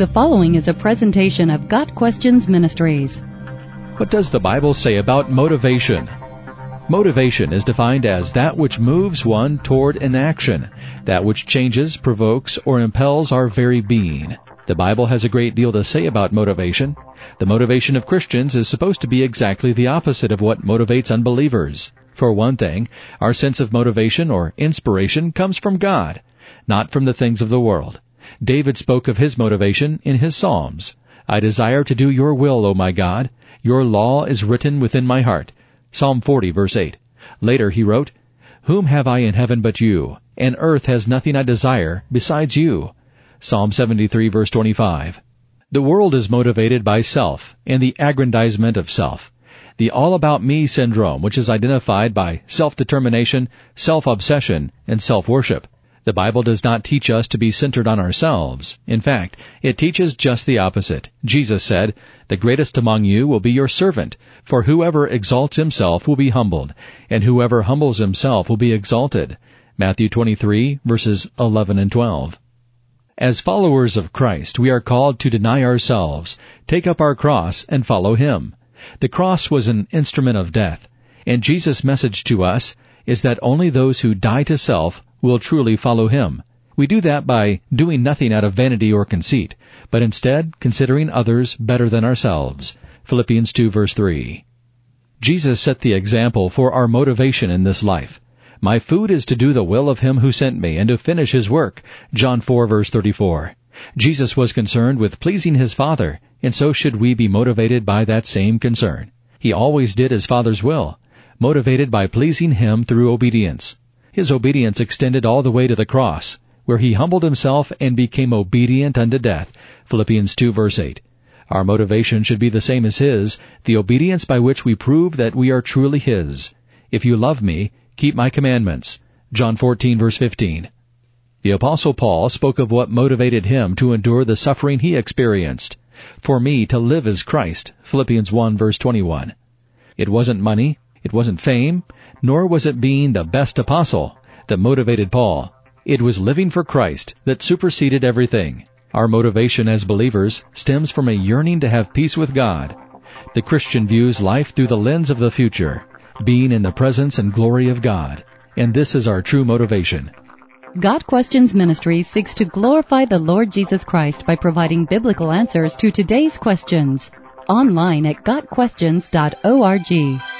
The following is a presentation of Got Questions Ministries. What does the Bible say about motivation? Motivation is defined as that which moves one toward an action, that which changes, provokes, or impels our very being. The Bible has a great deal to say about motivation. The motivation of Christians is supposed to be exactly the opposite of what motivates unbelievers. For one thing, our sense of motivation or inspiration comes from God, not from the things of the world. David spoke of his motivation in his Psalms. I desire to do your will, O my God. Your law is written within my heart. Psalm 40 verse 8. Later he wrote, Whom have I in heaven but you? And earth has nothing I desire besides you. Psalm 73 verse 25. The world is motivated by self and the aggrandizement of self. The all about me syndrome, which is identified by self-determination, self-obsession, and self-worship. The Bible does not teach us to be centered on ourselves. In fact, it teaches just the opposite. Jesus said, The greatest among you will be your servant, for whoever exalts himself will be humbled, and whoever humbles himself will be exalted. Matthew 23 verses 11 and 12. As followers of Christ, we are called to deny ourselves, take up our cross, and follow Him. The cross was an instrument of death, and Jesus' message to us is that only those who die to self will truly follow him. We do that by doing nothing out of vanity or conceit, but instead considering others better than ourselves. Philippians 2 verse 3. Jesus set the example for our motivation in this life. My food is to do the will of him who sent me and to finish his work. John 4 verse 34. Jesus was concerned with pleasing his Father, and so should we be motivated by that same concern. He always did his Father's will, motivated by pleasing him through obedience. His obedience extended all the way to the cross, where he humbled himself and became obedient unto death. Philippians 2 verse 8. Our motivation should be the same as his, the obedience by which we prove that we are truly his. If you love me, keep my commandments. John 14 verse 15. The apostle Paul spoke of what motivated him to endure the suffering he experienced. For me to live is Christ. Philippians 1 verse 21. It wasn't money. It wasn't fame nor was it being the best apostle that motivated Paul. It was living for Christ that superseded everything. Our motivation as believers stems from a yearning to have peace with God. The Christian views life through the lens of the future, being in the presence and glory of God. And this is our true motivation. Got Questions Ministry seeks to glorify the Lord Jesus Christ by providing biblical answers to today's questions. Online at GotQuestions.org.